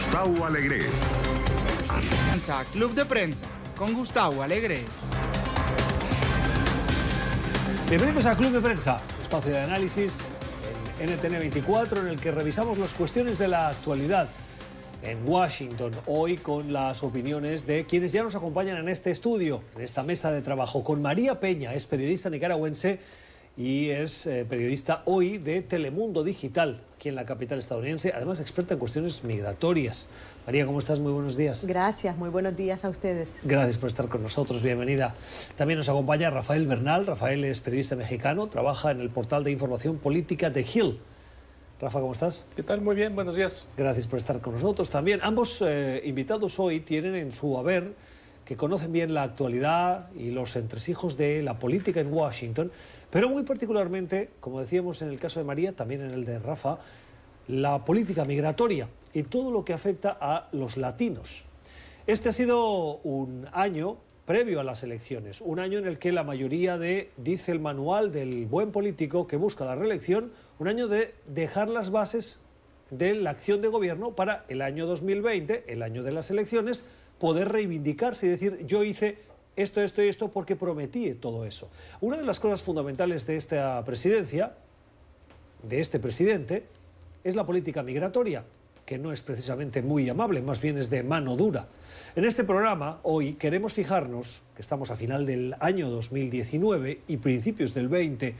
Gustavo Alegre. Club de prensa con Gustavo Alegre. Bienvenidos a Club de Prensa, espacio de análisis en NTN 24 en el que revisamos las cuestiones de la actualidad en Washington, hoy con las opiniones de quienes ya nos acompañan en este estudio, en esta mesa de trabajo, con María Peña, es periodista nicaragüense y es eh, periodista hoy de Telemundo Digital, aquí en la capital estadounidense, además experta en cuestiones migratorias. María, ¿cómo estás? Muy buenos días. Gracias, muy buenos días a ustedes. Gracias por estar con nosotros, bienvenida. También nos acompaña Rafael Bernal. Rafael es periodista mexicano, trabaja en el portal de información política de Hill. Rafa, ¿cómo estás? ¿Qué tal? Muy bien, buenos días. Gracias por estar con nosotros también. Ambos eh, invitados hoy tienen en su haber que conocen bien la actualidad y los entresijos de la política en Washington, pero muy particularmente, como decíamos en el caso de María, también en el de Rafa, la política migratoria y todo lo que afecta a los latinos. Este ha sido un año previo a las elecciones, un año en el que la mayoría de, dice el manual del buen político que busca la reelección, un año de dejar las bases de la acción de gobierno para el año 2020, el año de las elecciones, poder reivindicarse y decir yo hice esto, esto y esto porque prometí todo eso. Una de las cosas fundamentales de esta presidencia, de este presidente, es la política migratoria, que no es precisamente muy amable, más bien es de mano dura. En este programa, hoy, queremos fijarnos, que estamos a final del año 2019 y principios del 20,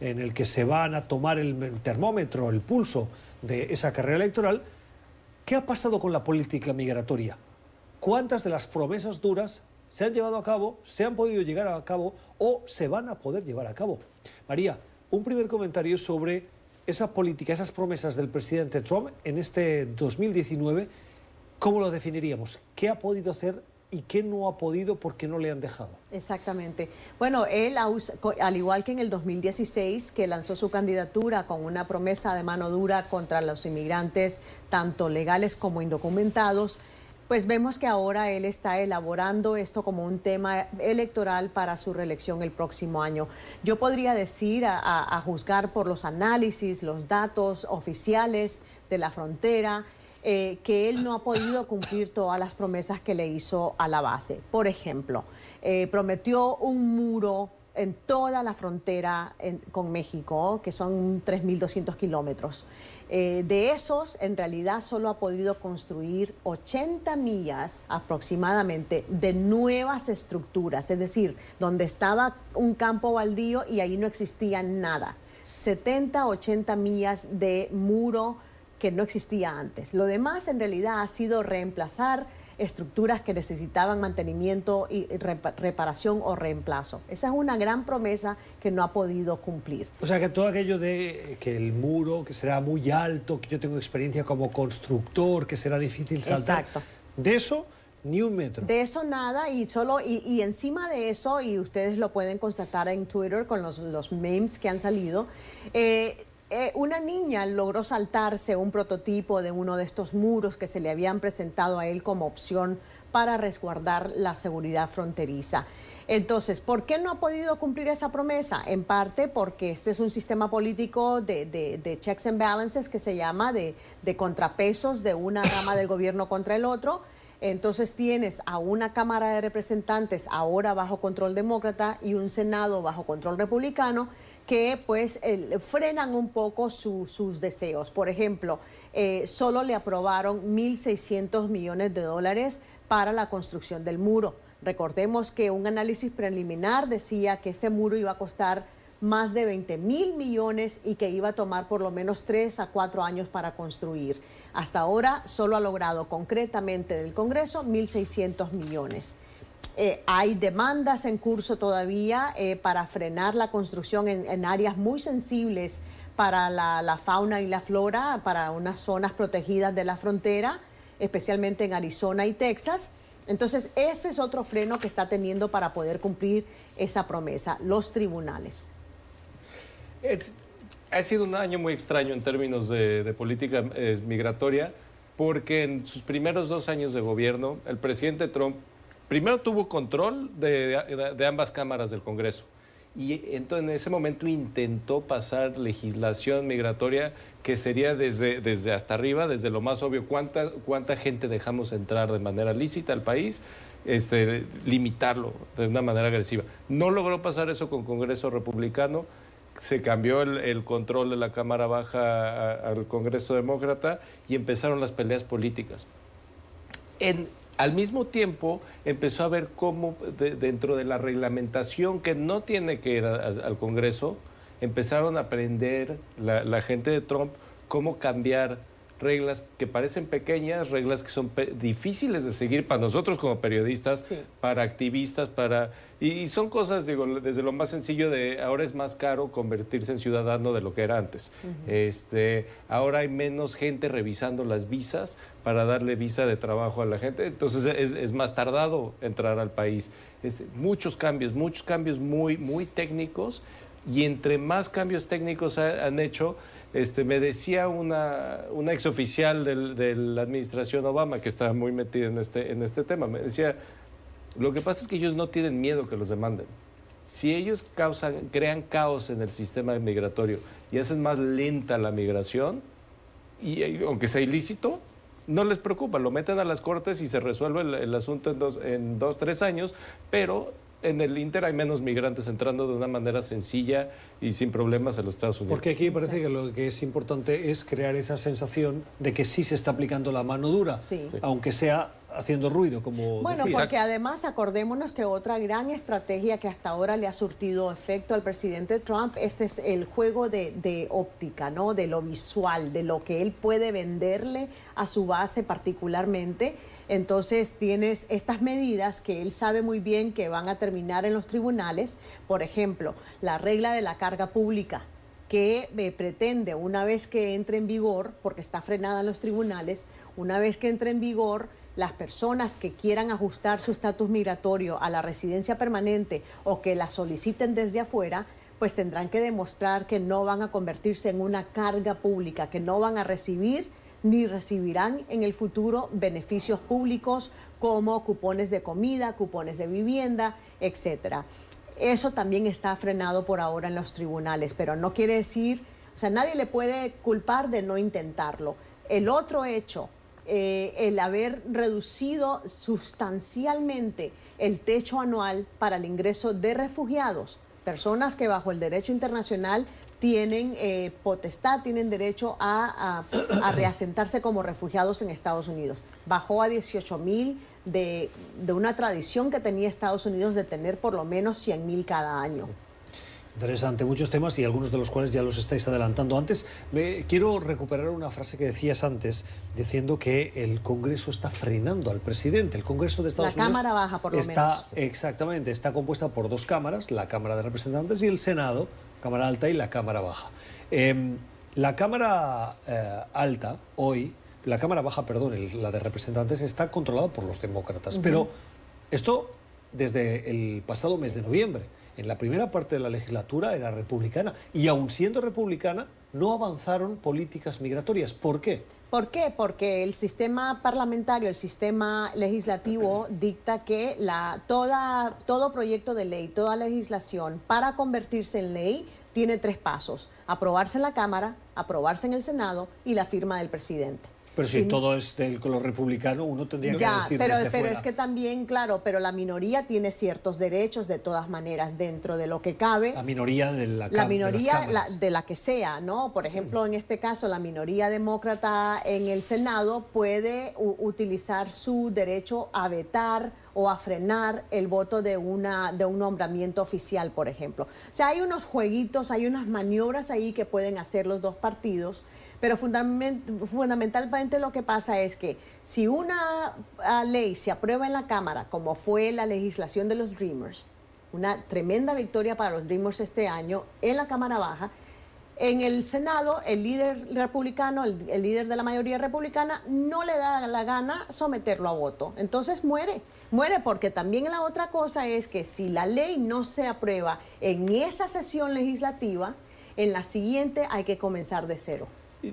en el que se van a tomar el termómetro, el pulso de esa carrera electoral, ¿qué ha pasado con la política migratoria? ¿Cuántas de las promesas duras se han llevado a cabo, se han podido llegar a cabo o se van a poder llevar a cabo? María, un primer comentario sobre esa política, esas promesas del presidente Trump en este 2019 ¿Cómo lo definiríamos? ¿Qué ha podido hacer y qué no ha podido porque no le han dejado? Exactamente. Bueno, él, al igual que en el 2016, que lanzó su candidatura con una promesa de mano dura contra los inmigrantes, tanto legales como indocumentados, pues vemos que ahora él está elaborando esto como un tema electoral para su reelección el próximo año. Yo podría decir, a, juzgar por los análisis, los datos oficiales de la frontera, eh, que él no ha podido cumplir todas las promesas que le hizo a la base. Por ejemplo, eh, prometió un muro en toda la frontera con México, que son 3.200 kilómetros. Eh, de esos, en realidad, solo ha podido construir 80 millas aproximadamente de nuevas estructuras, es decir, donde estaba un campo baldío y ahí no existía nada. 70, 80 millas de muro que no existía antes. Lo demás en realidad ha sido reemplazar estructuras que necesitaban mantenimiento y reparación o reemplazo. Esa es una gran promesa que no ha podido cumplir. O sea que todo aquello de que el muro, que será muy alto, que yo tengo experiencia como constructor, que será difícil saltar. Exacto. De eso ni un metro. De eso nada y solo y, encima de eso y ustedes lo pueden constatar en Twitter con los, los memes que han salido. Eh, eh, una niña logró saltarse un prototipo de uno de estos muros que se le habían presentado a él como opción para resguardar la seguridad fronteriza. Entonces, ¿por qué no ha podido cumplir esa promesa? En parte porque este es un sistema político de, checks and balances que se llama de, de contrapesos de una rama del gobierno contra el otro. Entonces tienes a una Cámara de Representantes ahora bajo control demócrata y un Senado bajo control republicano que pues frenan un poco sus deseos. Por ejemplo, eh, solo le aprobaron 1.600 millones de dólares para la construcción del muro. Recordemos que un análisis preliminar decía que ese muro iba a costar más de 20 mil millones y que iba a tomar por lo menos 3 a 4 años para construir. Hasta ahora solo ha logrado concretamente del Congreso 1.600 millones. Eh, hay demandas en curso todavía eh, para frenar la construcción en, áreas muy sensibles para la, fauna y la flora, para unas zonas protegidas de la frontera, especialmente en Arizona y Texas. Entonces, ese es otro freno que está teniendo para poder cumplir esa promesa, los tribunales. ha sido un año muy extraño en términos de, política eh, migratoria, porque en sus primeros dos años de gobierno, el presidente Trump primero tuvo control de, ambas cámaras del Congreso y entonces en ese momento intentó pasar legislación migratoria que sería desde, hasta arriba, desde lo más obvio, cuánta, gente dejamos entrar de manera lícita al país, este, limitarlo de una manera agresiva. No logró pasar eso con Congreso Republicano, se cambió el, control de la Cámara Baja al Congreso Demócrata y empezaron las peleas políticas. En, al mismo tiempo empezó a ver cómo dentro de la reglamentación que no tiene que ir al Congreso, empezaron a aprender la, gente de Trump cómo cambiar reglas que parecen pequeñas, reglas que son difíciles de seguir para nosotros como periodistas, para activistas, para y, son cosas, digo, desde lo más sencillo de ahora es más caro convertirse en ciudadano de lo que era antes. este, ahora hay menos gente revisando las visas para darle visa de trabajo a la gente, entonces es, más tardado entrar al país. muchos cambios, muchos cambios muy, muy técnicos y entre más cambios técnicos han hecho, este, me decía una, una exoficial de la administración Obama que estaba muy metida en este, en este tema, me decía, lo que pasa es que ellos no tienen miedo que los demanden. Si ellos causan, crean caos en el sistema migratorio y hacen más lenta la migración, y aunque sea ilícito, no les preocupa, lo meten a las cortes y se resuelve el, asunto en dos, en dos, tres años, pero en el Inter hay menos migrantes entrando de una manera sencilla y sin problemas a los Estados Unidos. Porque aquí parece que lo que es importante es crear esa sensación de que sí se está aplicando la mano dura, aunque sea haciendo ruido, como Bueno, porque además acordémonos que otra gran estrategia que hasta ahora le ha surtido efecto al presidente Trump, este es el juego de, de óptica, ¿no? De lo visual, de lo que él puede venderle a su base particularmente entonces tienes estas medidas que él sabe muy bien que van a terminar en los tribunales, por ejemplo, la regla de la carga pública que eh, pretende una vez que entre en vigor, porque está frenada en los tribunales, una vez que entre en vigor, las personas que quieran ajustar su estatus migratorio a la residencia permanente o que la soliciten desde afuera, pues tendrán que demostrar que no van a convertirse en una carga pública, que no van a recibir ni recibirán en el futuro beneficios públicos como cupones de comida, cupones de vivienda, etcétera. Eso también está frenado por ahora en los tribunales, pero no quiere decir, o sea, nadie le puede culpar de no intentarlo. El otro hecho, eh, el haber reducido sustancialmente el techo anual para el ingreso de refugiados, personas que bajo el derecho internacional tienen eh, potestad, tienen derecho a, reasentarse como refugiados en Estados Unidos. Bajó a 18 mil de, una tradición que tenía Estados Unidos de tener por lo menos 100 mil cada año. Interesante, muchos temas y algunos de los cuales ya los estáis adelantando antes. quiero recuperar una frase que decías antes, diciendo que el Congreso está frenando al presidente. El Congreso de Estados Unidos. La Cámara Baja, por lo está, menos. Exactamente, está compuesta por dos cámaras, la Cámara de Representantes y el Senado, Cámara Alta y la Cámara Baja. Em, la Cámara eh, Alta, hoy, la Cámara Baja, perdón, la de representantes, está controlada por los demócratas. Pero esto desde el pasado mes de noviembre. En la primera parte de la legislatura era republicana y aun siendo republicana no avanzaron políticas migratorias. ¿Por qué? ¿Por qué? Porque el sistema parlamentario, el sistema legislativo dicta que la, toda, todo proyecto de ley, toda legislación, para convertirse en ley, tiene tres pasos. Aprobarse en la Cámara, aprobarse en el Senado y la firma del presidente. Pero si todo es del color republicano, uno tendría que decir pero, desde pero es que también, claro, pero la minoría tiene ciertos derechos de todas maneras dentro de lo que cabe. La minoría de la La minoría de, la, que sea, ¿no? Por ejemplo, en este caso, la minoría demócrata en el Senado puede utilizar su derecho a vetar o a frenar el voto de, una, de un nombramiento oficial, por ejemplo. O sea, hay unos jueguitos, hay unas maniobras ahí que pueden hacer los dos partidos pero fundamentalmente lo que pasa es que si una ah, ley se aprueba en la Cámara, como fue la legislación de los Dreamers, una tremenda victoria para los Dreamers este año en la Cámara Baja, en el Senado, el líder republicano, el, el, líder de la mayoría republicana, no le da la gana someterlo a voto. Entonces muere. Muere porque también la otra cosa es que si la ley no se aprueba en esa sesión legislativa, en la siguiente hay que comenzar de cero.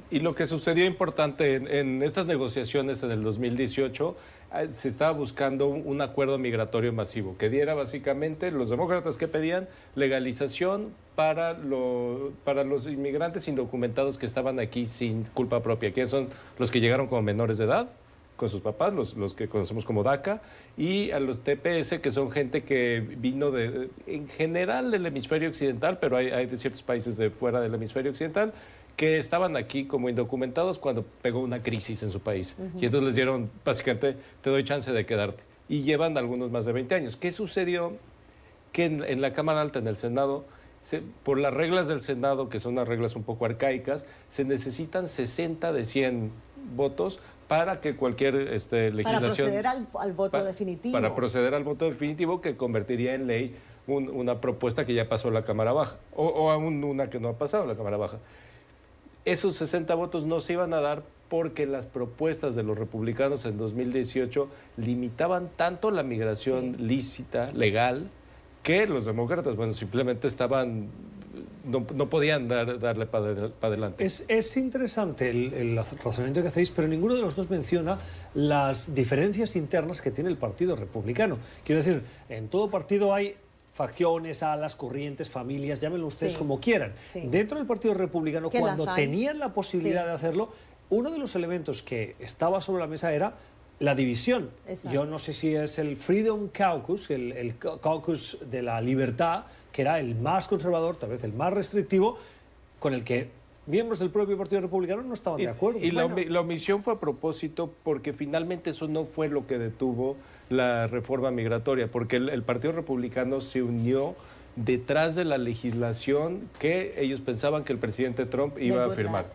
Y, lo que sucedió importante en, estas negociaciones en el 2018 ah, se estaba buscando un, acuerdo migratorio masivo que diera básicamente los demócratas que pedían legalización para, lo- para los inmigrantes indocumentados que estaban aquí sin culpa propia. ¿Quiénes son los que llegaron como menores de edad? con sus papás, los, los que conocemos como DACA, y a los TPS, que son gente que vino de, en general del hemisferio occidental, pero hay, hay de ciertos países de fuera del hemisferio occidental, que estaban aquí como indocumentados cuando pegó una crisis en su país. Y entonces les dieron, básicamente, te doy chance de quedarte. Y llevan algunos más de 20 años. ¿Qué sucedió? que en, en la Cámara Alta, en el Senado, se- por las reglas del Senado, que son unas reglas un poco arcaicas, se necesitan 60 de 100 votos para que cualquier este, Para legislación... proceder al, al voto pa- definitivo. Para proceder al voto definitivo que convertiría en ley un- una propuesta que ya pasó la Cámara Baja, o, o aún una que no ha pasado la Cámara Baja. Esos 60 votos no se iban a dar porque las propuestas de los republicanos en 2018 limitaban tanto la migración lícita, legal, que los demócratas, bueno, simplemente estaban, no, no podían dar- darle para adelante. Es, es interesante el, el razonamiento que hacéis, pero ninguno de los dos menciona las diferencias internas que tiene el Partido Republicano. Quiero decir, en todo partido hay facciones, alas, corrientes, familias, llámenlo ustedes Sí. como quieran. Sí. Dentro del Partido Republicano, Que cuando tenían la posibilidad Sí. de hacerlo, uno de los elementos que estaba sobre la mesa era la división. Exacto. Yo no sé si es el Freedom Caucus, el, el ca- caucus de la libertad, que era el más conservador, tal vez el más restrictivo, con el que miembros del propio Partido Republicano no estaban Y, de acuerdo. y Bueno. la omisión fue a propósito porque finalmente eso no fue lo que detuvo la reforma migratoria, porque el, el Partido Republicano se unió detrás de la legislación que ellos pensaban que el presidente Trump iba a firmar,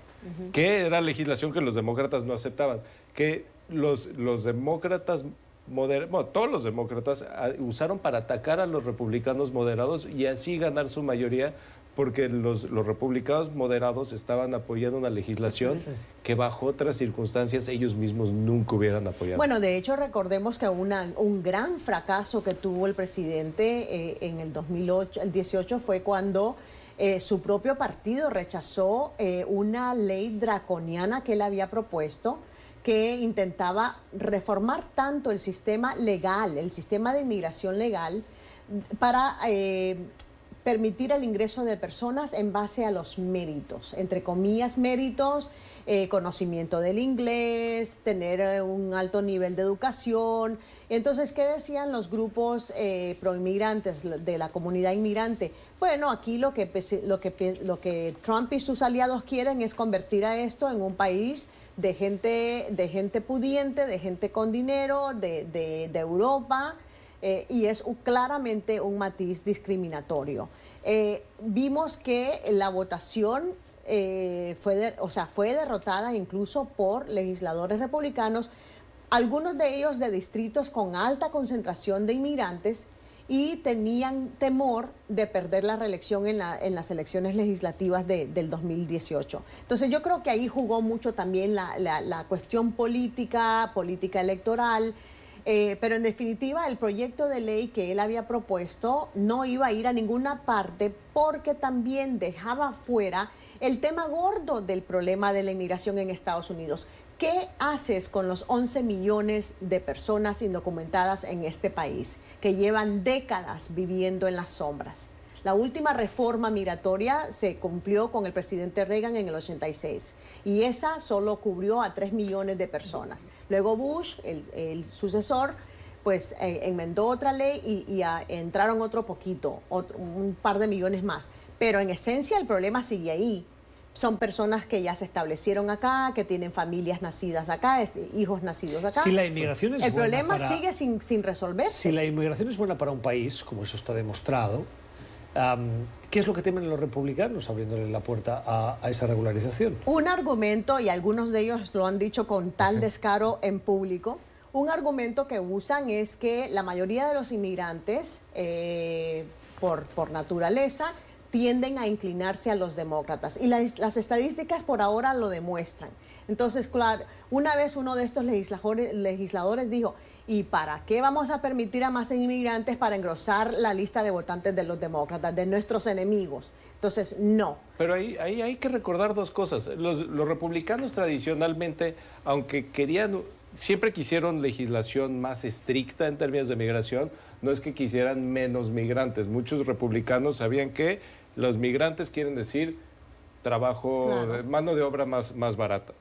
que era legislación que los demócratas no aceptaban, que los, los demócratas moder- bueno, todos los demócratas ah, usaron para atacar a los republicanos moderados y así ganar su mayoría porque los, los republicanos moderados estaban apoyando una legislación que bajo otras circunstancias ellos mismos nunca hubieran apoyado. Bueno, de hecho, recordemos que una- un gran fracaso que tuvo el presidente eh, en el 2008, el 18 fue cuando eh, su propio partido rechazó eh, una ley draconiana que él había propuesto que intentaba reformar tanto el sistema legal, el sistema de inmigración legal, para eh, permitir el ingreso de personas en base a los méritos, entre comillas méritos, eh, conocimiento del inglés, tener eh, un alto nivel de educación. Entonces, ¿qué decían los grupos eh, proinmigrantes de la comunidad inmigrante? Bueno, aquí lo que, lo, que, lo que Trump y sus aliados quieren es convertir a esto en un país de gente, de gente pudiente, de gente con dinero, de, de- de Europa, eh, y es claramente un matiz discriminatorio. Eh, vimos que la votación eh, fue, o sea, fue derrotada incluso por legisladores republicanos, algunos de ellos de distritos con alta concentración de inmigrantes y tenían temor de perder la reelección en, la- en las elecciones legislativas de- del 2018. Entonces yo creo que ahí jugó mucho también la- la cuestión política, política electoral, eh, pero en definitiva el proyecto de ley que él había propuesto no iba a ir a ninguna parte porque también dejaba fuera el tema gordo del problema de la inmigración en Estados Unidos. ¿Qué haces con los 11 millones de personas indocumentadas en este país que llevan décadas viviendo en las sombras? La última reforma migratoria se cumplió con el presidente Reagan en el 86 y esa solo cubrió a 3 millones de personas. Luego Bush, el, el sucesor, pues eh, enmendó otra ley y, y, entraron otro poquito, otro- un par de millones más. Pero en esencia el problema sigue ahí. Son personas que ya se establecieron acá, que tienen familias nacidas acá, este, hijos nacidos acá. Si la inmigración es el buena problema para- sigue sin, sin resolverse. Si la inmigración es buena para un país, como eso está demostrado, ¿qué es lo que temen los republicanos abriéndole la puerta a, a esa regularización? Un argumento, y algunos de ellos lo han dicho con tal descaro en público, un argumento que usan es que la mayoría de los inmigrantes, eh, por, por naturaleza, tienden a inclinarse a los demócratas. Y las, las estadísticas por ahora lo demuestran. Entonces, claro, una vez uno de estos legisladores, legisladores dijo, ¿Y para qué vamos a permitir a más inmigrantes para engrosar la lista de votantes de los demócratas, de nuestros enemigos? Entonces, no. Pero ahí, ahí hay que recordar dos cosas. Los, los republicanos tradicionalmente, aunque querían, siempre quisieron legislación más estricta en términos de migración, no es que quisieran menos migrantes. Muchos republicanos sabían que los migrantes quieren decir trabajo, Claro. mano de obra más, más barata.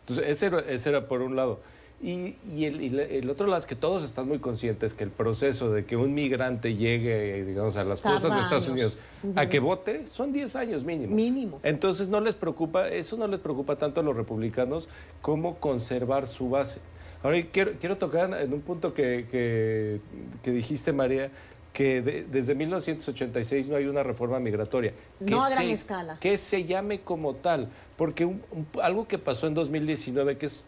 Entonces, ese era, ese era por un lado. Y, y el, y la- el otro lado es que todos están muy conscientes que el proceso de que un migrante llegue, digamos, a las costas de Estados. Unidos a que vote son 10 años mínimo. Mínimo. Entonces no les preocupa, eso no les preocupa tanto a los republicanos como conservar su base. Ahora quiero, quiero tocar en un punto que, que- que dijiste, María, que de- desde 1986 no hay una reforma migratoria. Que No a gran se- escala. Que se llame como tal, porque un- un- algo que pasó en 2019 que es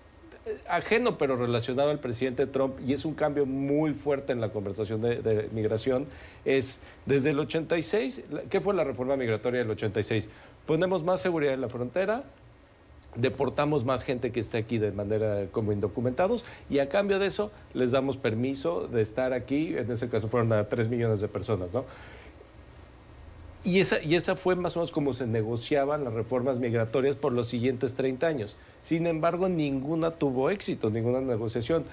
ajeno pero relacionado al presidente Trump y es un cambio muy fuerte en la conversación de, de migración es desde el 86, la- ¿qué fue la reforma migratoria del 86? Ponemos más seguridad en la frontera, deportamos más gente que esté aquí de manera como indocumentados y a cambio de eso les damos permiso de estar aquí, en ese caso fueron a 3 millones de personas, ¿no? Y esa, y esa fue más o menos como se negociaban las reformas migratorias por los siguientes 30 años. Sin embargo, ninguna tuvo éxito, ninguna negociación.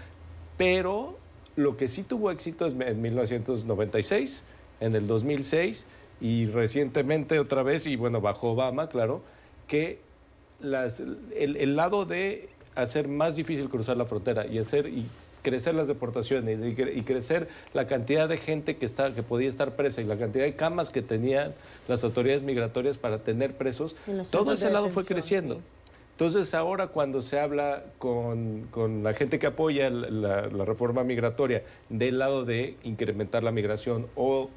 Pero lo que sí tuvo éxito es en 1996, en el 2006 y recientemente otra vez, y bueno, bajo Obama, claro, que el, lado de hacer más difícil cruzar la frontera y hacer crecer las deportaciones y, cre- y crecer la cantidad de gente que está que podía estar presa y la cantidad de camas que tenían las autoridades migratorias para tener presos todo ese de lado fue creciendo sí. entonces ahora cuando se habla con, con la gente que apoya la, la reforma migratoria del lado de incrementar la migración o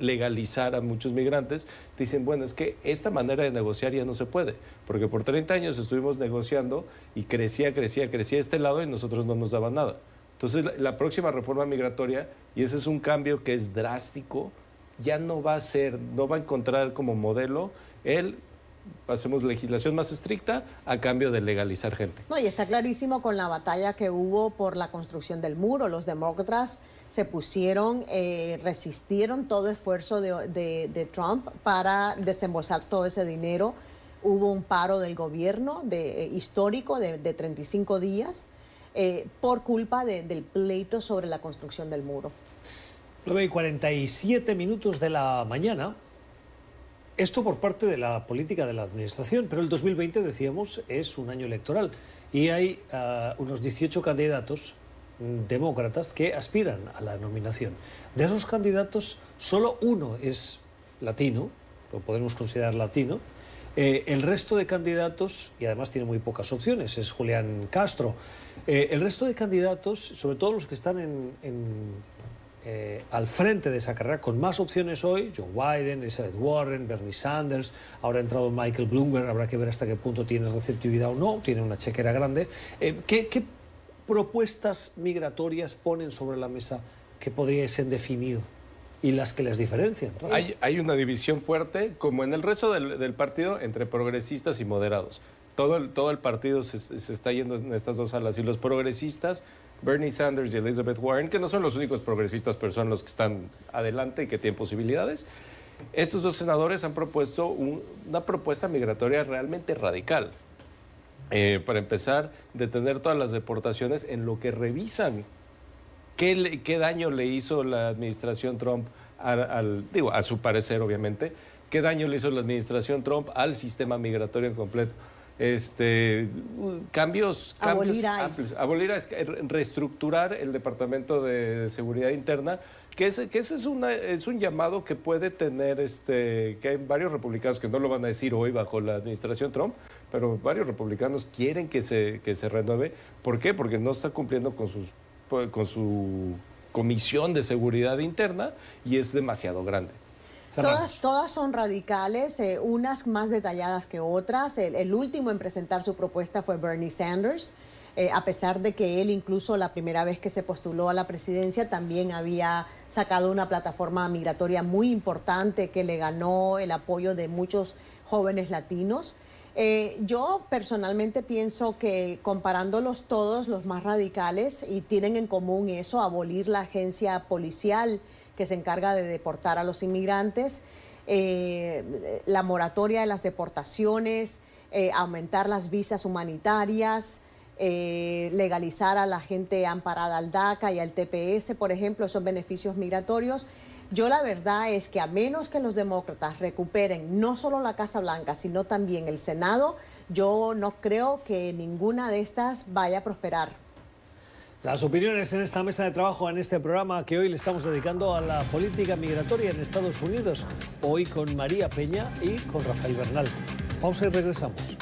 legalizar a muchos migrantes, dicen, bueno, es que esta manera de negociar ya no se puede, porque por 30 años estuvimos negociando y crecía, crecía, crecía este lado y nosotros no nos daban nada. Entonces la, próxima reforma migratoria, y ese es un cambio que es drástico, ya no va a ser, no va a encontrar como modelo el hacemos legislación más estricta a cambio de legalizar gente. No, y está clarísimo con la batalla que hubo por la construcción del muro. Los demócratas se pusieron, eh, resistieron todo esfuerzo de, de- de Trump para desembolsar todo ese dinero. Hubo un paro del gobierno de, eh, histórico de 35 días eh, por culpa de- del pleito sobre la construcción del muro. 9 y 47 minutos de la mañana. Esto por parte de la política de la administración, pero el 2020, decíamos, es un año electoral y hay ah, unos 18 candidatos demócratas que aspiran a la nominación. De esos candidatos, solo uno es latino, lo podemos considerar latino. Eh, el resto de candidatos, y además tiene muy pocas opciones, es Julián Castro. Eh, el resto de candidatos, sobre todo los que están eh, al frente de esa carrera con más opciones hoy, Joe Biden, Elizabeth Warren, Bernie Sanders, ahora ha entrado Michael Bloomberg, habrá que ver hasta qué punto tiene receptividad o no, tiene una chequera grande. ¿qué, propuestas migratorias ponen sobre la mesa que podrían definir y las que les diferencian? Hay, hay una división fuerte, como en el resto del, partido, entre progresistas y moderados. Todo el, todo el partido se, está yendo en estas dos alas. Y los progresistas, Bernie Sanders y Elizabeth Warren, que no son los únicos progresistas, pero son los que están adelante y que tienen posibilidades, estos dos senadores han propuesto un- una propuesta migratoria realmente radical. Eh, para empezar, detener todas las deportaciones en lo que revisan ¿Qué, le- qué daño le hizo la administración Trump al, al- digo, a su parecer, obviamente, qué daño le hizo la administración Trump al sistema migratorio en completo? Este, cambios, Abolir cambios amplios. Abolir reestructurar el Departamento de Seguridad Interna, que ese, que ese es, una, es un llamado que puede tener, este, que hay varios republicanos que no lo van a decir hoy bajo la administración Trump, pero varios republicanos quieren que se, que se renueve. ¿Por qué? Porque no está cumpliendo con, sus, con su comisión de seguridad interna y es demasiado grande. Todas, todas son radicales, eh, unas más detalladas que otras. El, el último en presentar su propuesta fue Bernie Sanders, eh, a pesar de que él incluso la primera vez que se postuló a la presidencia también había sacado una plataforma migratoria muy importante que le ganó el apoyo de muchos jóvenes latinos. Eh, yo personalmente pienso que comparándolos todos, los más radicales, y tienen en común eso, abolir la agencia policial que se encarga de deportar a los inmigrantes, eh, la moratoria de las deportaciones, eh, aumentar las visas humanitarias, legalizar a la gente amparada al DACA y al TPS, por ejemplo, esos beneficios migratorios. Yo la verdad es que a menos que los demócratas recuperen no solo la Casa Blanca, sino también el Senado, yo no creo que ninguna de estas vaya a prosperar. Las opiniones en esta mesa de trabajo, en este programa que hoy le estamos dedicando a la política migratoria en Estados Unidos, hoy con María Peña y con Rafael Bernal. Pausa y regresamos.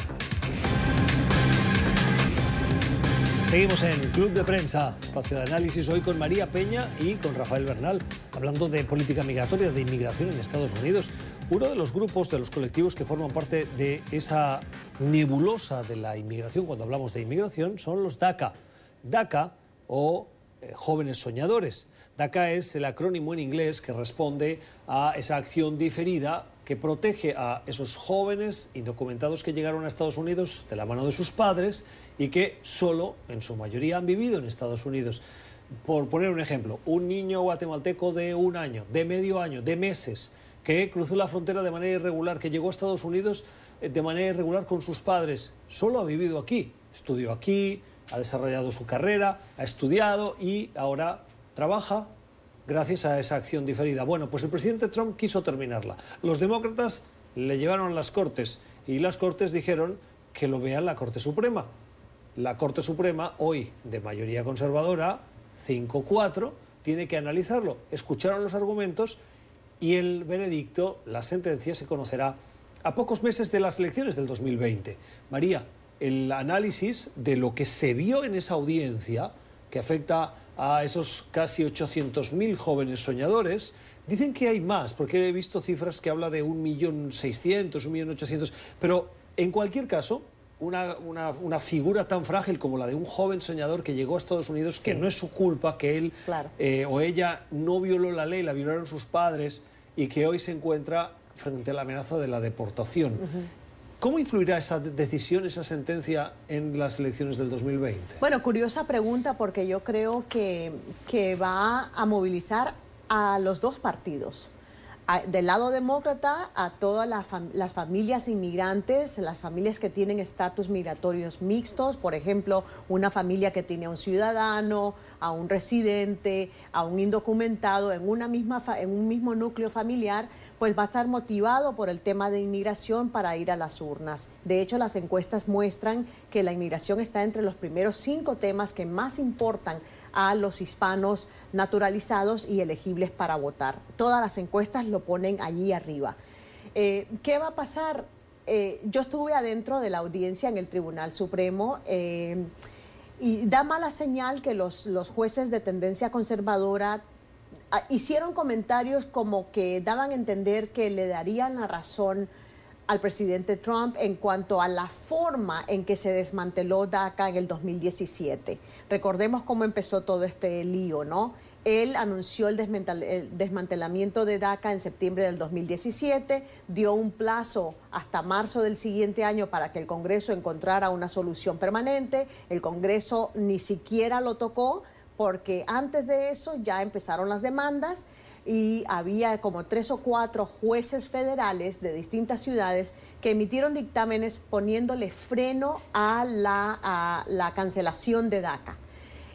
Seguimos en Club de Prensa, espacio de análisis hoy con María Peña y con Rafael Bernal, hablando de política migratoria, de inmigración en Estados Unidos. Uno de los grupos, de los colectivos que forman parte de esa nebulosa de la inmigración, cuando hablamos de inmigración, son los DACA. DACA o eh, jóvenes soñadores. DACA es el acrónimo en inglés que responde a esa acción diferida que protege a esos jóvenes indocumentados que llegaron a Estados Unidos de la mano de sus padres y que solo, en su mayoría, han vivido en Estados Unidos. Por poner un ejemplo, un niño guatemalteco de un año, de medio año, de meses, que cruzó la frontera de manera irregular, que llegó a Estados Unidos eh, de manera irregular con sus padres, solo ha vivido aquí, estudió aquí, ha desarrollado su carrera, ha estudiado y ahora trabaja, gracias a esa acción diferida. Bueno, pues el presidente Trump quiso terminarla. Los demócratas le llevaron a las Cortes y las Cortes dijeron que lo vea la Corte Suprema. La Corte Suprema, hoy de mayoría conservadora, 5-4, tiene que analizarlo. Escucharon los argumentos y el veredicto, la sentencia, se conocerá a pocos meses de las elecciones del 2020. María, el análisis de lo que se vio en esa audiencia, que afecta a esos casi 800.000 jóvenes soñadores. Dicen que hay más, porque he visto cifras que habla de 1.600.000, 1.800.000, pero en cualquier caso, una, una, figura tan frágil como la de un joven soñador que llegó a Estados Unidos, que no es su culpa, que él eh, o ella no violó la ley, la violaron sus padres y que hoy se encuentra frente a la amenaza de la deportación. ¿Cómo influirá esa decisión, esa sentencia en las elecciones del 2020? Bueno, curiosa pregunta porque yo creo que, que va a movilizar a los dos partidos del lado demócrata a todas las familias inmigrantes, las familias que tienen estatus migratorios mixtos, por ejemplo, una familia que tiene a un ciudadano, a un residente, a un indocumentado en, una misma, en un mismo núcleo familiar, pues va a estar motivado por el tema de inmigración para ir a las urnas. De hecho, las encuestas muestran que la inmigración está entre los primeros cinco temas que más importan a los hispanos naturalizados y elegibles para votar. Todas las encuestas lo ponen allí arriba. Eh, ¿Qué va a pasar? Eh, yo estuve adentro de la audiencia en el Tribunal Supremo eh, y da mala señal que los, los jueces de tendencia conservadora ah, hicieron comentarios como que daban a entender que le darían la razón al presidente Trump en cuanto a la forma en que se desmanteló DACA en el 2017. Recordemos cómo empezó todo este lío, ¿no? Él anunció el, desmantelamiento de DACA en septiembre del 2017, dio un plazo hasta marzo del siguiente año para que el Congreso encontrara una solución permanente. El Congreso ni siquiera lo tocó porque antes de eso ya empezaron las demandas y había como tres o cuatro jueces federales de distintas ciudades que emitieron dictámenes poniéndole freno a la, la cancelación de DACA.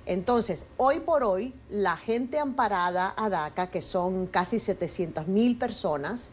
Entonces, hoy por hoy, la gente amparada a DACA, que son casi 700 mil personas,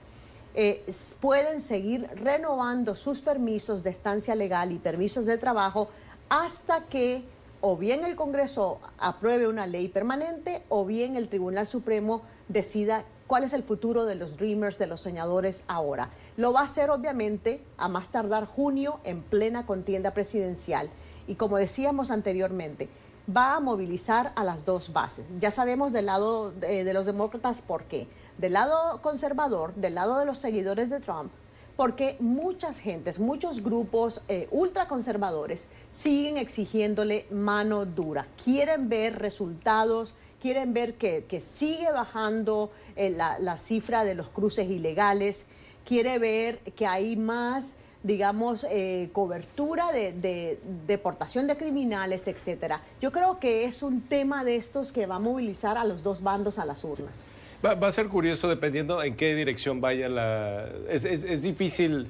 eh, pueden seguir renovando sus permisos de estancia legal y permisos de trabajo hasta que o bien el Congreso apruebe una ley permanente o bien el Tribunal Supremo decida cuál es el futuro de los Dreamers, de los soñadores ahora. Lo va a hacer obviamente a más tardar junio en plena contienda presidencial. Y como decíamos anteriormente, va a movilizar a las dos bases. Ya sabemos del lado de, los demócratas por qué. Del lado conservador, del lado de los seguidores de Trump, porque muchas gentes, muchos grupos eh, ultraconservadores siguen exigiéndole mano dura. Quieren ver resultados quieren ver que, sigue bajando eh, la, cifra de los cruces ilegales, quiere ver que hay más digamos, eh, cobertura de, de deportación de criminales, etcétera. Yo creo que es un tema de estos que va a movilizar a los dos bandos a las urnas. Va, va a ser curioso dependiendo en qué dirección vaya la... Es, es- es difícil,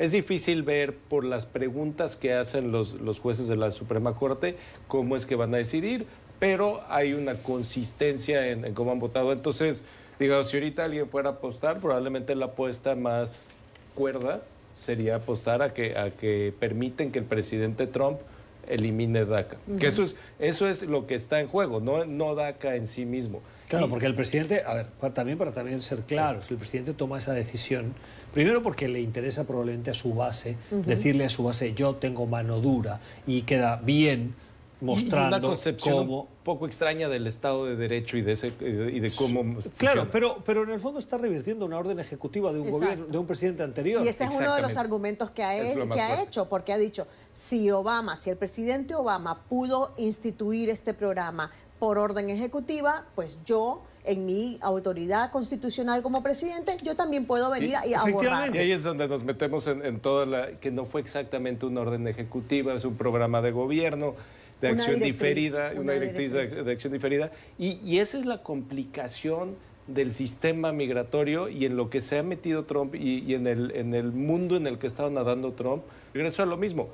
es difícil ver por las preguntas que hacen los, los jueces de la Suprema Corte cómo es que van a decidir, pero hay una consistencia en, en cómo han votado. Entonces, digamos, si ahorita alguien fuera a apostar, probablemente la apuesta más cuerda sería apostar a que, a que permiten que el presidente Trump elimine DACA. Que eso es, eso es lo que está en juego, no, no DACA en sí mismo. Claro, porque el presidente, a ver, para- también para también ser claros, el presidente toma esa decisión, primero porque le interesa probablemente a su base, decirle a su base, yo tengo mano dura, y queda bien mostrando una concepción cómo... un poco extraña del Estado de Derecho y de, ese, y de cómo Claro, pero, pero en el fondo está revirtiendo una orden ejecutiva de un Exacto. gobierno, de un presidente anterior. Y ese es uno de los argumentos que ha, que hecho, porque ha dicho, si Obama, si el presidente Obama pudo instituir este programa por orden ejecutiva, pues yo, en mi autoridad constitucional como presidente, yo también puedo venir a, y a borrar. Efectivamente. Y ahí es donde nos metemos en, en toda la... que no fue exactamente una orden ejecutiva, es un programa de gobierno, de Una acción directriz, diferida, una, una directriz, de- directriz. De, acción diferida. Y, y esa es la complicación del sistema migratorio y en lo que se ha metido Trump y, y en, el, en el mundo en el que estaba nadando Trump. Regreso a lo mismo,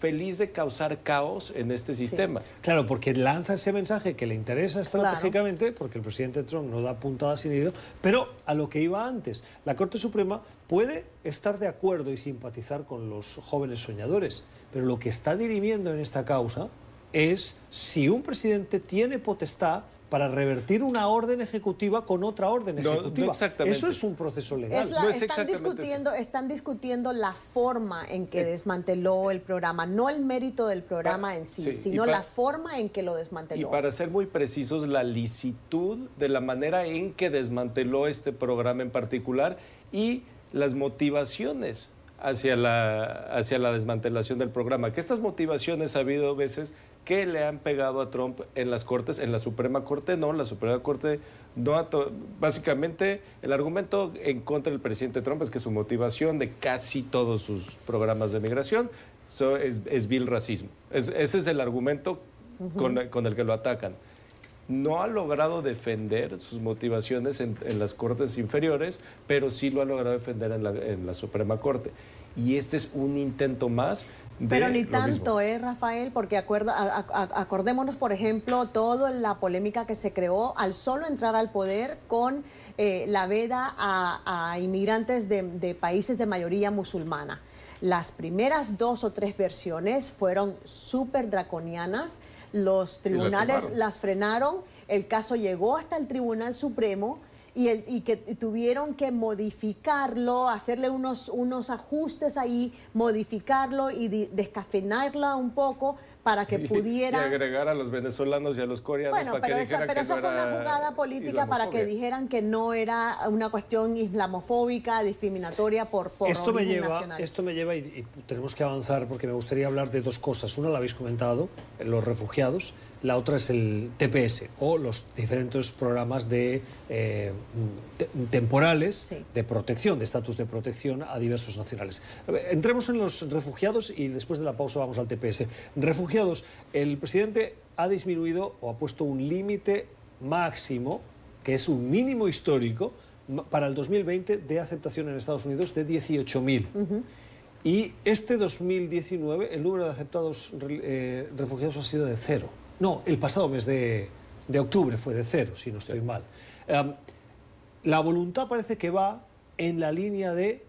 feliz de causar caos en este sistema. Claro, porque lanza ese mensaje que le interesa estratégicamente, porque el presidente Trump no da puntada sin hilo, pero a lo que iba antes, la Corte Suprema puede estar de acuerdo y simpatizar con los jóvenes soñadores, pero lo que está dirimiendo en esta causa es si un presidente tiene potestad para revertir una orden ejecutiva con otra orden No, no ejecutiva. exactamente. Eso es un proceso legal. Es la- No es están, exactamente discutiendo, están discutiendo la forma en que desmanteló el programa, no el mérito del programa en sí, sí, y sino la forma en que lo Y desmanteló. para ser muy precisos, la licitud de la manera en que desmanteló este programa en particular y las motivaciones hacia la, hacia la desmantelación del programa. Que estas motivaciones ha habido veces que le han pegado a Trump en las cortes, en la Suprema Corte no, la Suprema Corte no básicamente el argumento en contra del presidente Trump es que su motivación de casi todos sus programas de migración so- es, es vil racismo. Es- ese es el argumento con, con el que lo atacan. No ha logrado defender sus motivaciones en, en las cortes inferiores, pero sí lo ha logrado defender en la, en la Suprema Corte. Y este es un intento más Pero ni tanto, mismo. ¿eh, Rafael? Porque acuerda, a- a- acordémonos, por ejemplo, toda la polémica que se creó al solo entrar al poder con eh, la veda a, a inmigrantes de, de países de mayoría musulmana. Las primeras dos o tres versiones fueron súper draconianas. Los tribunales las frenaron. El caso llegó hasta el Tribunal Supremo y, el- y que tuvieron que modificarlo, hacerle unos, unos ajustes ahí, modificarlo y di- descafeinarla un poco para que Y pudiera... agregar a los venezolanos y a los coreanos Bueno, para pero, que esa, dijeran pero que esa no fue una era jugada política para que dijeran que no era una cuestión islamofóbica, discriminatoria por, por esto me lleva, nacional. esto me lleva y, y tenemos que avanzar porque me gustaría hablar de dos cosas. Una la habéis comentado, los refugiados. La otra es el TPS o los diferentes programas de eh, te- temporales Sí. de protección, de estatus de protección a diversos nacionales. A ver, Entremos en los refugiados y después de la pausa vamos al TPS. Refugiados, el presidente ha disminuido o ha puesto un límite máximo, que es un mínimo histórico, para el 2020 de aceptación en Estados Unidos de 18.000. Y este 2019 el número de aceptados eh, refugiados ha sido de cero. No, el pasado mes de, de octubre fue de cero, si no estoy mal. Em, la voluntad parece que va en la línea de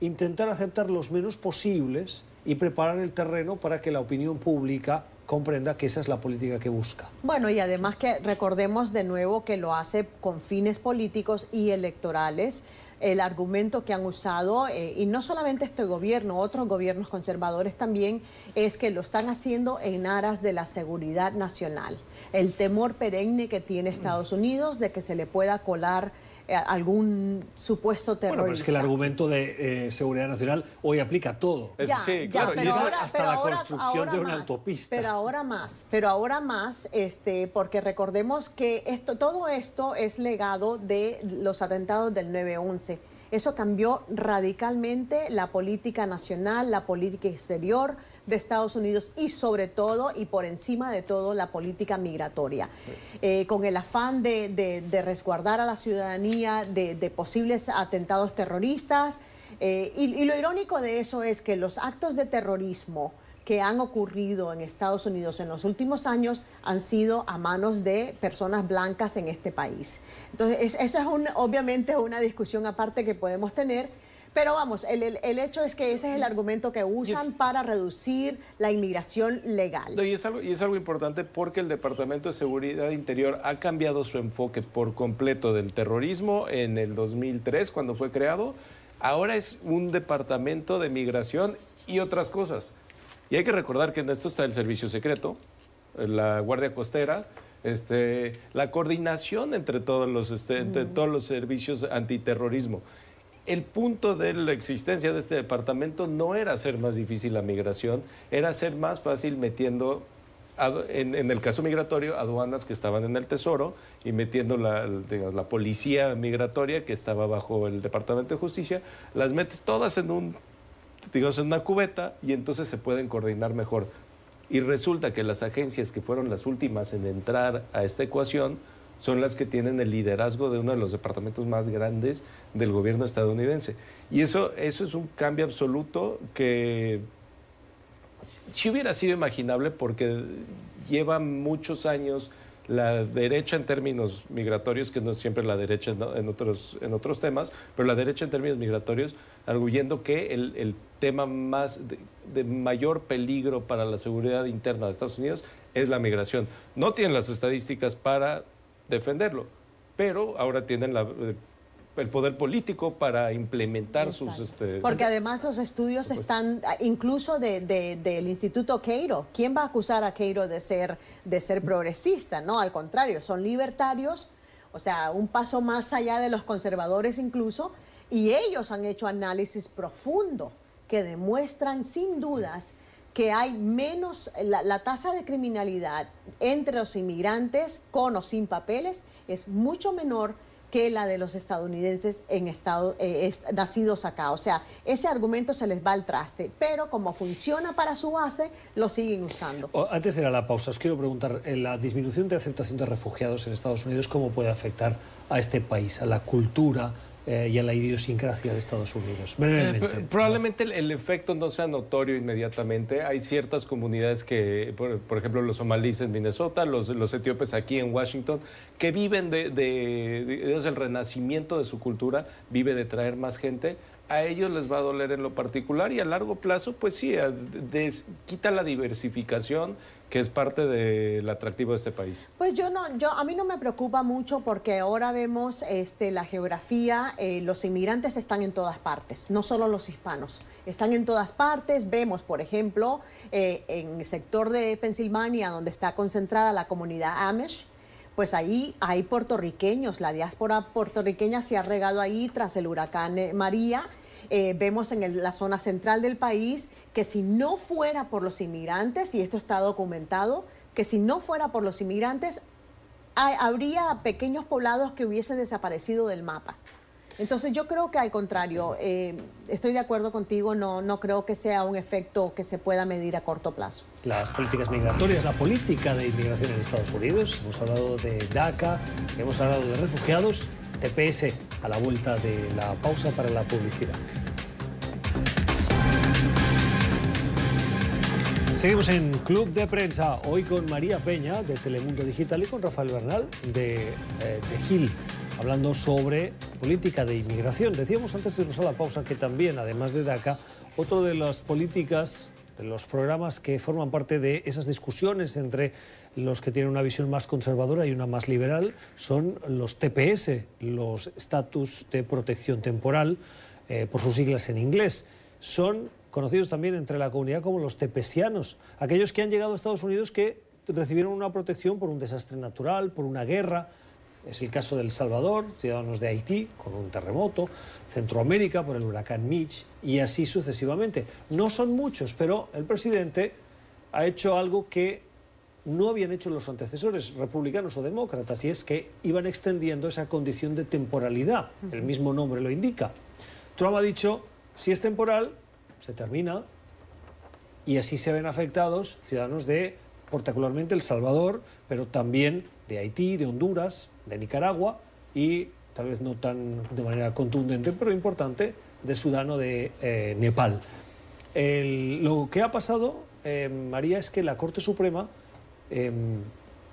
intentar aceptar los menos posibles y preparar el terreno para que la opinión pública comprenda que esa es la política que busca. Bueno, y además que recordemos de nuevo que lo hace con fines políticos y electorales. El argumento que han usado, eh, y no solamente este gobierno, otros gobiernos conservadores también, es que lo están haciendo en aras de la seguridad nacional. El temor perenne que tiene Estados Unidos de que se le pueda colar algún supuesto terrorista. Bueno, pero es que el argumento de eh, seguridad nacional hoy aplica a todo. Es- Ya, sí, ya, claro, y pero ahora, hasta pero la ahora- construcción ahora de una más, autopista. Pero ahora más, pero ahora más, este, porque recordemos que esto, todo esto es legado de los atentados del 9-11. Eso cambió radicalmente la política nacional, la política exterior de Estados Unidos y sobre todo y por encima de todo la política migratoria. Eh, con el afán de, de- de resguardar a la ciudadanía de, de posibles atentados terroristas. Eh, y, y lo irónico de eso es que los actos de terrorismo que han ocurrido en Estados Unidos en los últimos años han sido a manos de personas blancas en este país. Entonces, es- esa es un- obviamente una discusión aparte que podemos tener, pero vamos, el, el- el hecho es que ese es el argumento que usan para reducir la inmigración legal. No, y, es algo, y es algo importante porque el Departamento de Seguridad Interior ha cambiado su enfoque por completo del terrorismo en el 2003, cuando fue creado. Ahora es un departamento de migración y otras cosas. Y hay que recordar que en esto está el servicio secreto, la Guardia Costera, este, la coordinación entre todos los, este, entre todos los servicios antiterrorismo. El punto de la existencia de este departamento no era hacer más difícil la migración, era hacer más fácil metiendo, en, el caso migratorio, aduanas que estaban en el Tesoro y metiendo la, policía migratoria que estaba bajo el Departamento de Justicia, las metes todas en una cubeta y entonces se pueden coordinar mejor. Y resulta que las agencias que fueron las últimas en entrar a esta ecuación son las que tienen el liderazgo de uno de los departamentos más grandes del gobierno estadounidense. Y eso, eso es un cambio absoluto que si hubiera sido imaginable porque lleva muchos años la derecha en términos migratorios, que no es siempre la derecha en, otros, en otros temas, pero la derecha en términos migratorios, arguyendo que el, el tema más de, de mayor peligro para la seguridad interna de Estados Unidos es la migración. No tienen las estadísticas para defenderlo, pero ahora tienen la- el poder político para implementar sus... Este, Porque además los estudios están, incluso de- de- del Instituto Cairo. ¿Quién va a acusar a Cairo de ser, de ser progresista? No, al contrario, son libertarios, o sea, un paso más allá de los conservadores incluso, y ellos han hecho análisis profundo que demuestran sin dudas que hay menos, la, la tasa de criminalidad entre los inmigrantes con o sin papeles es mucho menor que la de los estadounidenses en estado, eh, nacidos acá. O sea, ese argumento se les va al traste, pero como funciona para su base, lo siguen usando. Antes de ir a la pausa, os quiero preguntar, eh, la disminución de aceptación de refugiados en Estados Unidos, ¿cómo puede afectar a este país, a la cultura eh, y a la idiosincrasia de Estados Unidos? Eh, Brevemente. pr- probablemente el, el efecto no sea notorio inmediatamente. Hay ciertas comunidades que, por, por ejemplo, los somalíes en Minnesota, los, los etíopes aquí en Washington, que viven de, de- de- digamos, el renacimiento de su cultura, vive de traer más gente. A ellos les va a doler en lo particular y a largo plazo, pues sí, des- quita la diversificación que es parte del atractivo de este país. Pues yo no, yo a mí no me preocupa mucho porque ahora vemos este, la geografía, eh, los inmigrantes están en todas partes, no solo los hispanos, están en todas partes. Vemos, por ejemplo, eh, en el sector de Pensilvania, donde está concentrada la comunidad Amish, pues ahí hay puertorriqueños, la diáspora puertorriqueña se ha regado ahí tras el huracán eh, María. Eh, vemos en la zona central del país que si no fuera por los inmigrantes, y esto está documentado, que si no fuera por los inmigrantes, hay- habría pequeños poblados que hubiesen desaparecido del mapa. Entonces yo creo que al contrario, eh, estoy de acuerdo contigo, no, no creo que sea un efecto que se pueda medir a corto plazo. Las políticas migratorias, la política de inmigración en Estados Unidos. Hemos hablado de DACA, hemos hablado de refugiados, TPS, a la vuelta de la pausa para la publicidad. Seguimos en Club de Prensa, hoy con María Peña de Telemundo Digital y con Rafael Bernal de, eh, hablando sobre política de inmigración. Decíamos antes de irnos a la pausa que también, además de DACA, otro de las políticas, de los programas que forman parte de esas discusiones entre los que tienen una visión más conservadora y una más liberal son los TPS, los estatus de protección temporal, eh, por sus siglas en inglés. Son conocidos también entre la comunidad como los tepesianos, aquellos que han llegado a Estados Unidos que recibieron una protección por un desastre natural, por una guerra. Es el caso del Salvador, ciudadanos de Haití, con un terremoto, Centroamérica por el huracán Mitch y así sucesivamente. No son muchos, pero el presidente ha hecho algo que no habían hecho los antecesores, republicanos o demócratas, y es que iban extendiendo esa condición de temporalidad. El mismo nombre lo indica. Trump ha dicho, si es temporal, se termina, y así se ven afectados ciudadanos de, particularmente El Salvador, pero también de Haití, de Honduras, de Nicaragua y tal vez no tan de manera contundente, pero importante, de Sudán o de eh, Nepal. Lo que ha pasado, eh, María, es que la Corte Suprema, eh,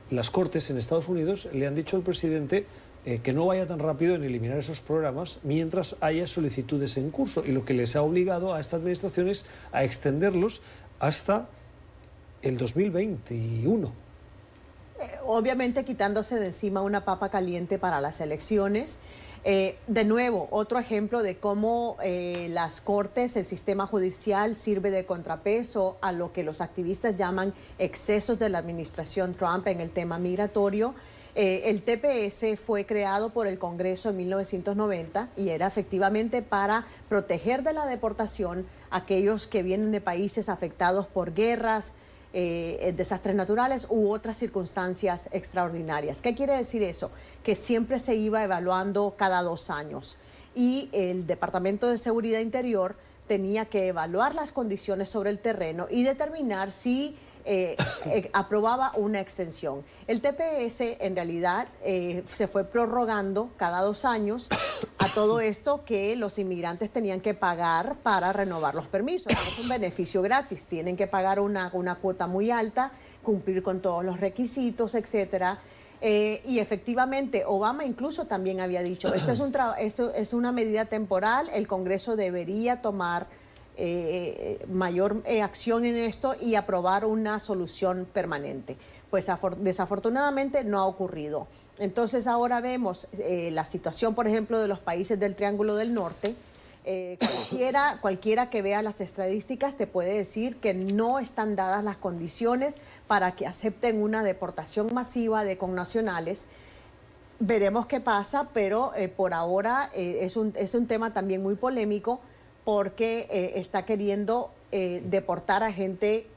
las Cortes en Estados Unidos, le han dicho al presidente eh, que no vaya tan rápido en eliminar esos programas mientras haya solicitudes en curso y lo que les ha obligado a esta administración es a extenderlos hasta el 2021. Eh, obviamente quitándose de encima una papa caliente para las elecciones. Eh, de nuevo, otro ejemplo de cómo las cortes, el sistema judicial sirve de contrapeso a lo que los activistas llaman excesos de la administración Trump en el tema migratorio. Eh, el TPS fue creado por el Congreso en 1990 y era efectivamente para proteger de la deportación a aquellos que vienen de países afectados por guerras, eh, desastres naturales u otras circunstancias extraordinarias. ¿Qué quiere decir eso? Que siempre se iba evaluando cada dos años y el Departamento de Seguridad Interior tenía que evaluar las condiciones sobre el terreno y determinar si eh, eh, aprobaba una extensión. El TPS en realidad eh, se fue prorrogando cada dos años a todo esto que los inmigrantes tenían que pagar para renovar los permisos. Es un beneficio gratis, tienen que pagar una, una cuota muy alta, cumplir con todos los requisitos, etcétera. Y efectivamente, Obama incluso también había dicho, esto es, un esto es una medida temporal, el Congreso debería tomar eh, mayor eh, acción en esto y aprobar una solución permanente. Pues afor- desafortunadamente no ha ocurrido. Entonces ahora vemos eh, la situación, por ejemplo, de los países del Triángulo del Norte. Eh, cualquiera, que vea las estadísticas te puede decir que no están dadas las condiciones para que acepten una deportación masiva de connacionales. Veremos qué pasa, pero por ahora es, un, es un tema también muy polémico porque eh, está queriendo eh, deportar a gente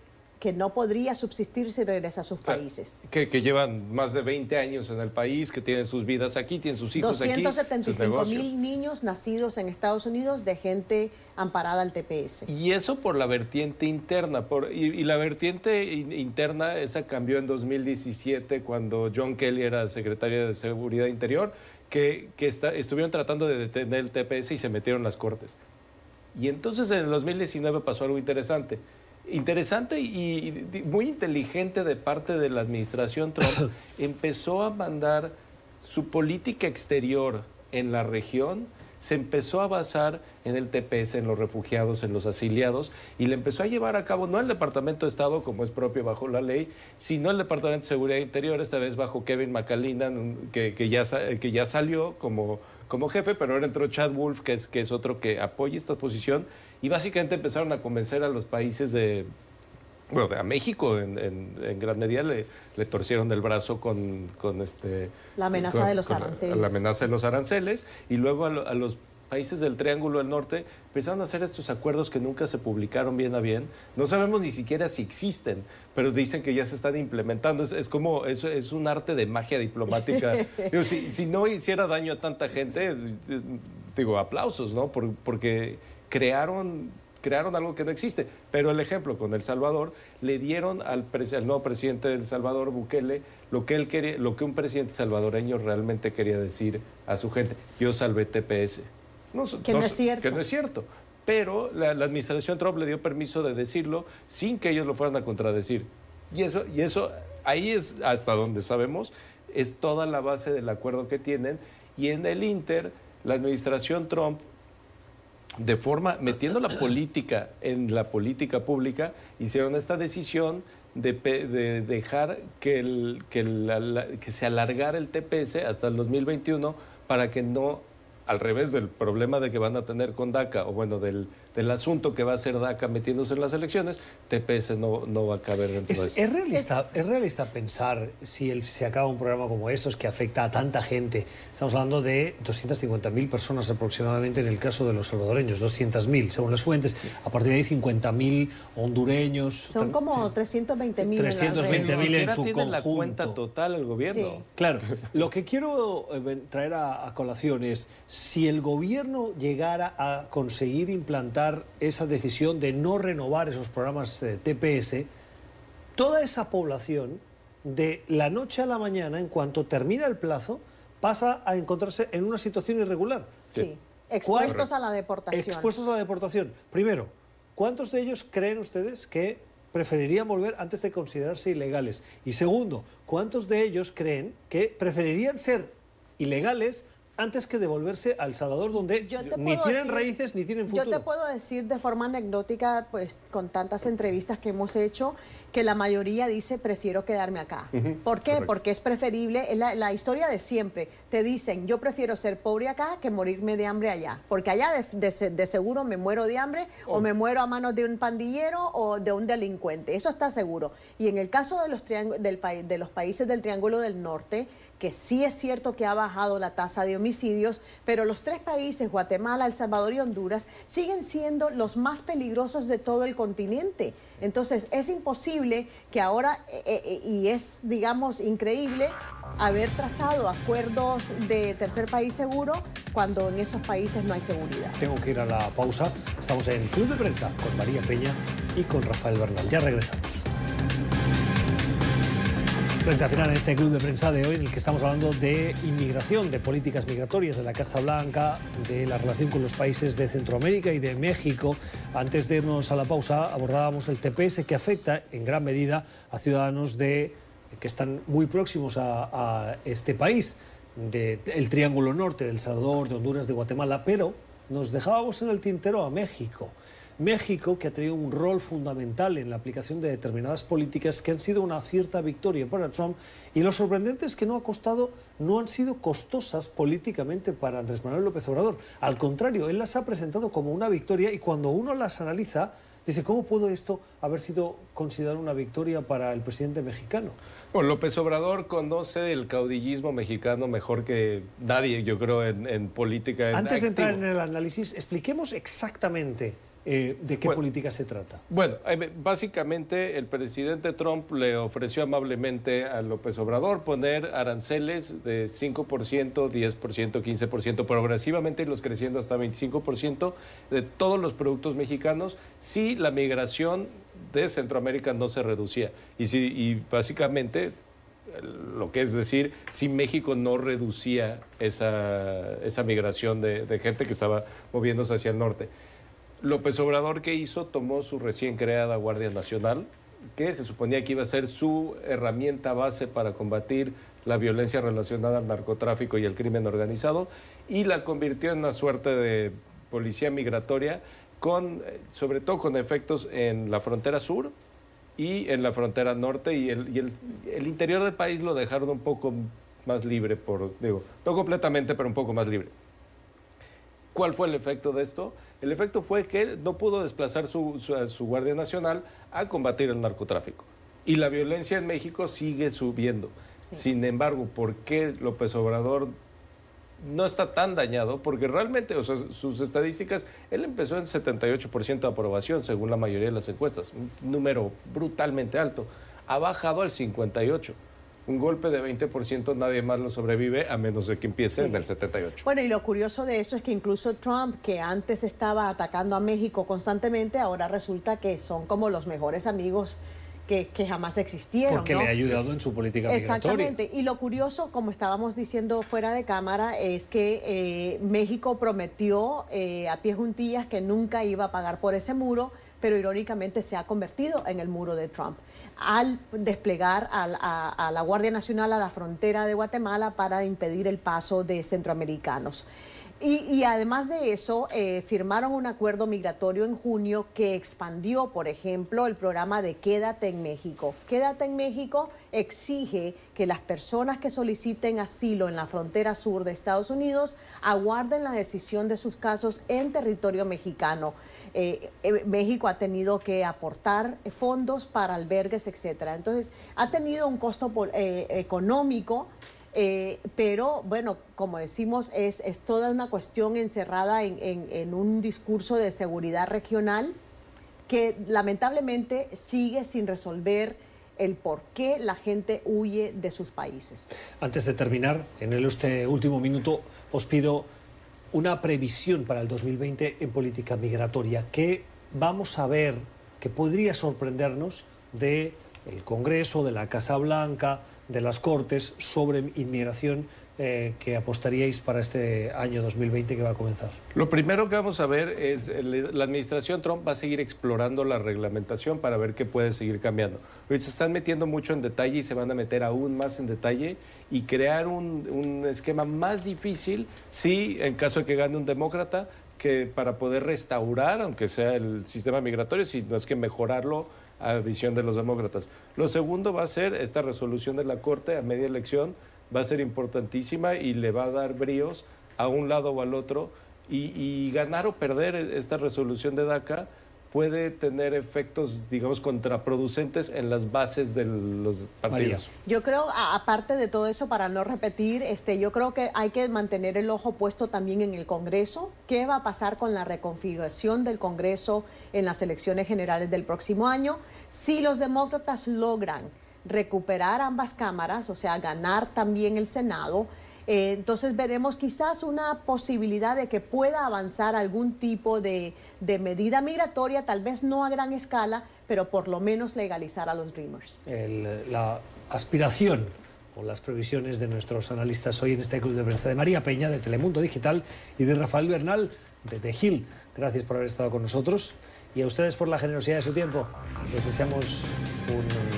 que no podría subsistir si regresa a sus países. Que, que llevan más de 20 años en el país, que tienen sus vidas aquí, tienen sus hijos aquí. sus 275 negocios. mil niños nacidos en Estados Unidos de gente amparada al TPS. Y eso por la vertiente interna. Por, y, y la vertiente in- interna, esa cambió en 2017 cuando John Kelly era secretario de Seguridad Interior, que, que está- estuvieron tratando de detener el TPS y se metieron las cortes. Y entonces en el 2019 pasó algo interesante. Interesante y, y muy inteligente de parte de la administración Trump. empezó a mandar su política exterior en la región se empezó a basar en el TPS, en los refugiados, en los asiliados, y le empezó a llevar a cabo no el Departamento de Estado, como es propio bajo la ley, sino el Departamento de Seguridad Interior, esta vez bajo Kevin McAleenan, que, que, ya, que ya salió como, como jefe, pero ahora entró Chad Wolf, que es, que es otro que apoya esta posición, y básicamente empezaron a convencer a los países de, bueno, a México en, en- en gran medida le, le torcieron el brazo con, con este... La amenaza con- de los la- aranceles. La, amenaza de los aranceles y luego a, lo- a los países del Triángulo del Norte empezaron a hacer estos acuerdos que nunca se publicaron bien a bien. No sabemos ni siquiera si existen, pero dicen que ya se están implementando. Es, es como, es, es un arte de magia diplomática. Digo, si, si no hiciera daño a tanta gente, eh, digo, aplausos, ¿no? Por- porque crearon crearon algo que no existe. Pero el ejemplo con El Salvador, le dieron al, al nuevo presidente de El Salvador, Bukele, lo que, él quería, lo que un presidente salvadoreño realmente quería decir a su gente. Yo salvé TPS. No, Que no es cierto. Que no es cierto. Pero la, la administración Trump le dio permiso de decirlo sin que ellos lo fueran a contradecir. Y eso, y eso ahí es hasta donde sabemos, es toda la base del acuerdo que tienen. Y en el Inter, la administración Trump de forma, metiendo la política en la política pública, hicieron esta decisión de, dejar que, el- que, la- la- que se alargara el TPS hasta el 2021 para que no, al revés del problema de que van a tener con DACA, o bueno, del, del asunto que va a ser DACA metiéndose en las elecciones, TPS no, no va a caber dentro de ¿Es, eso. es realista, ¿Es realista pensar si el- se acaba un programa como estos que afecta a tanta gente? Estamos hablando de 250.000 personas aproximadamente en el caso de los salvadoreños, 200.000 según las fuentes. A partir de ahí 50.000 hondureños. Son como 320 mil. 320.000 Ni en siquiera su tienen la conjunto. cuenta total el gobierno. Sí. Claro, lo que quiero eh, traer a, a colación es si el gobierno llegara a conseguir implantar esa decisión de no renovar esos programas eh, TPS, toda esa población de la noche a la mañana, en cuanto termina el plazo, pasa a encontrarse en una situación irregular. Sí. Expuestos a la deportación. Expuestos a la deportación. Primero, ¿cuántos de ellos creen ustedes que preferirían volver antes de considerarse ilegales? Y segundo, ¿cuántos de ellos creen que preferirían ser ilegales antes que devolverse a El Salvador, donde ni tienen decir- raíces ni tienen futuro? Yo te puedo decir de forma anecdótica, pues con tantas entrevistas que hemos hecho, que la mayoría dice prefiero quedarme acá. ¿Por qué? Porque es preferible, es la, la historia de siempre. Te dicen, yo prefiero ser pobre acá que morirme de hambre allá. Porque allá de, de de seguro me muero de hambre o me muero a manos de un pandillero o de un delincuente. Eso está seguro. Y en el caso de los, del de los países del Triángulo del Norte, que sí es cierto que ha bajado la tasa de homicidios, pero los tres países, Guatemala, El Salvador y Honduras, siguen siendo los más peligrosos de todo el continente. Entonces, es imposible que ahora, eh, eh, y es, digamos, increíble, haber trazado acuerdos de tercer país seguro cuando en esos países no hay seguridad. Tengo que ir a la pausa. Estamos en Club de Prensa con María Peña y con Rafael Bernal. Ya regresamos. Frente al final en este club de prensa de hoy en el que estamos hablando de inmigración, de políticas migratorias, de la Casa Blanca, de la relación con los países de Centroamérica y de México. Antes de irnos a la pausa abordábamos el TPS que afecta en gran medida a ciudadanos de, que están muy próximos a, a este país, del Triángulo Norte, del Salvador, de Honduras, de Guatemala, pero nos dejábamos en el tintero a México. México, que ha tenido un rol fundamental en la aplicación de determinadas políticas que han sido una cierta victoria para Trump, y lo sorprendente es que no ha costado, no han sido costosas políticamente para Andrés Manuel López Obrador. Al contrario, él las ha presentado como una victoria y cuando uno las analiza, dice, ¿cómo pudo esto haber sido considerado una victoria para el presidente mexicano? Bueno, López Obrador conoce el caudillismo mexicano mejor que nadie, yo creo, en, en política. en Antes de entrar en el análisis, expliquemos exactamente eh, de qué Bueno. política se trata. Bueno, eh, básicamente el presidente Trump le ofreció amablemente a López Obrador poner aranceles de 5%, 10%, 15%, progresivamente los creciendo hasta 25% de todos los productos mexicanos si la migración de Centroamérica no se reducía. Y, si, y básicamente lo que es decir, si México no reducía esa, esa migración de, de gente que estaba moviéndose hacia el norte. López Obrador, ¿qué hizo? Tomó su recién creada Guardia Nacional, que se suponía que iba a ser su herramienta base para combatir la violencia relacionada al narcotráfico y el crimen organizado, y la convirtió en una suerte de policía migratoria, con, sobre todo con efectos en la frontera sur y en la frontera norte, y el interior del país lo dejaron un poco más libre, por, digo, no completamente, pero un poco más libre. ¿Cuál fue el efecto de esto? El efecto fue que no pudo desplazar su, su- su Guardia Nacional a combatir el narcotráfico. Y la violencia en México sigue subiendo. Sin embargo, ¿por qué López Obrador no está tan dañado? Porque realmente, o sea, sus estadísticas, él empezó en 78% de aprobación, según la mayoría de las encuestas, un número brutalmente alto. Ha bajado al 58%. Un golpe de 20% nadie más lo sobrevive a menos de que empiece Sí. en el 78%. Bueno, y lo curioso de eso es que incluso Trump, que antes estaba atacando a México constantemente, ahora resulta que son como los mejores amigos que, que jamás existieron. Porque ¿no? le ha ayudado en su política migratoria. Exactamente. Y lo curioso, como estábamos diciendo fuera de cámara, es que eh, México prometió eh, a pie juntillas que nunca iba a pagar por ese muro, pero irónicamente se ha convertido en el muro de Trump al desplegar a la Guardia Nacional a la frontera de Guatemala para impedir el paso de centroamericanos. Y, además de eso, eh, firmaron un acuerdo migratorio en junio que expandió, por ejemplo, el programa de Quédate en México. Quédate en México exige que las personas que soliciten asilo en la frontera sur de Estados Unidos aguarden la decisión de sus casos en territorio mexicano. Eh, eh, México ha tenido que aportar fondos para albergues, etcétera. Entonces, ha tenido un costo económico eh, pero bueno, como decimos, es, es, toda una cuestión encerrada en, en, un discurso de seguridad regional que lamentablemente sigue sin resolver el por qué la gente huye de sus países. Antes de terminar, en este último minuto, os pido una previsión para el 2020 en política migratoria. ¿Qué vamos a ver que podría sorprendernos del el Congreso, de la Casa Blanca, de las Cortes sobre inmigración eh, que apostaríais para este año 2020 que va a comenzar? Lo primero que vamos a ver es, la administración Trump va a seguir explorando la reglamentación para ver qué puede seguir cambiando. se están metiendo mucho en detalle y se van a meter aún más en detalle y crear un, un esquema más difícil si, en caso de que gane un demócrata, que para poder restaurar, aunque sea el sistema migratorio, si no es que mejorarlo a visión de los demócratas. Lo segundo va a ser esta resolución de la Corte a media elección, va a ser importantísima y le va a dar bríos a un lado o al otro. Y, y ganar o perder esta resolución de DACA puede tener efectos, digamos, contraproducentes en las bases de los partidos. Yo creo, aparte de todo eso, para no repetir, este, yo creo que hay que mantener el ojo puesto también en el Congreso. ¿Qué va a pasar con la reconfiguración del Congreso en las elecciones generales del próximo año? Si los demócratas logran recuperar ambas cámaras, o sea, ganar también el Senado, eh, entonces veremos quizás una posibilidad de que pueda avanzar algún tipo de, medida migratoria, tal vez no a gran escala, pero por lo menos legalizar a los Dreamers. la aspiración o las previsiones de nuestros analistas hoy en este club de prensa de María Peña de Telemundo Digital y de Rafael Bernal de The Hill. Gracias por haber estado con nosotros y a ustedes por la generosidad de su tiempo. Les deseamos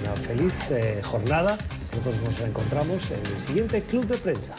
una feliz eh, jornada. Nosotros nos reencontramos en el siguiente club de prensa.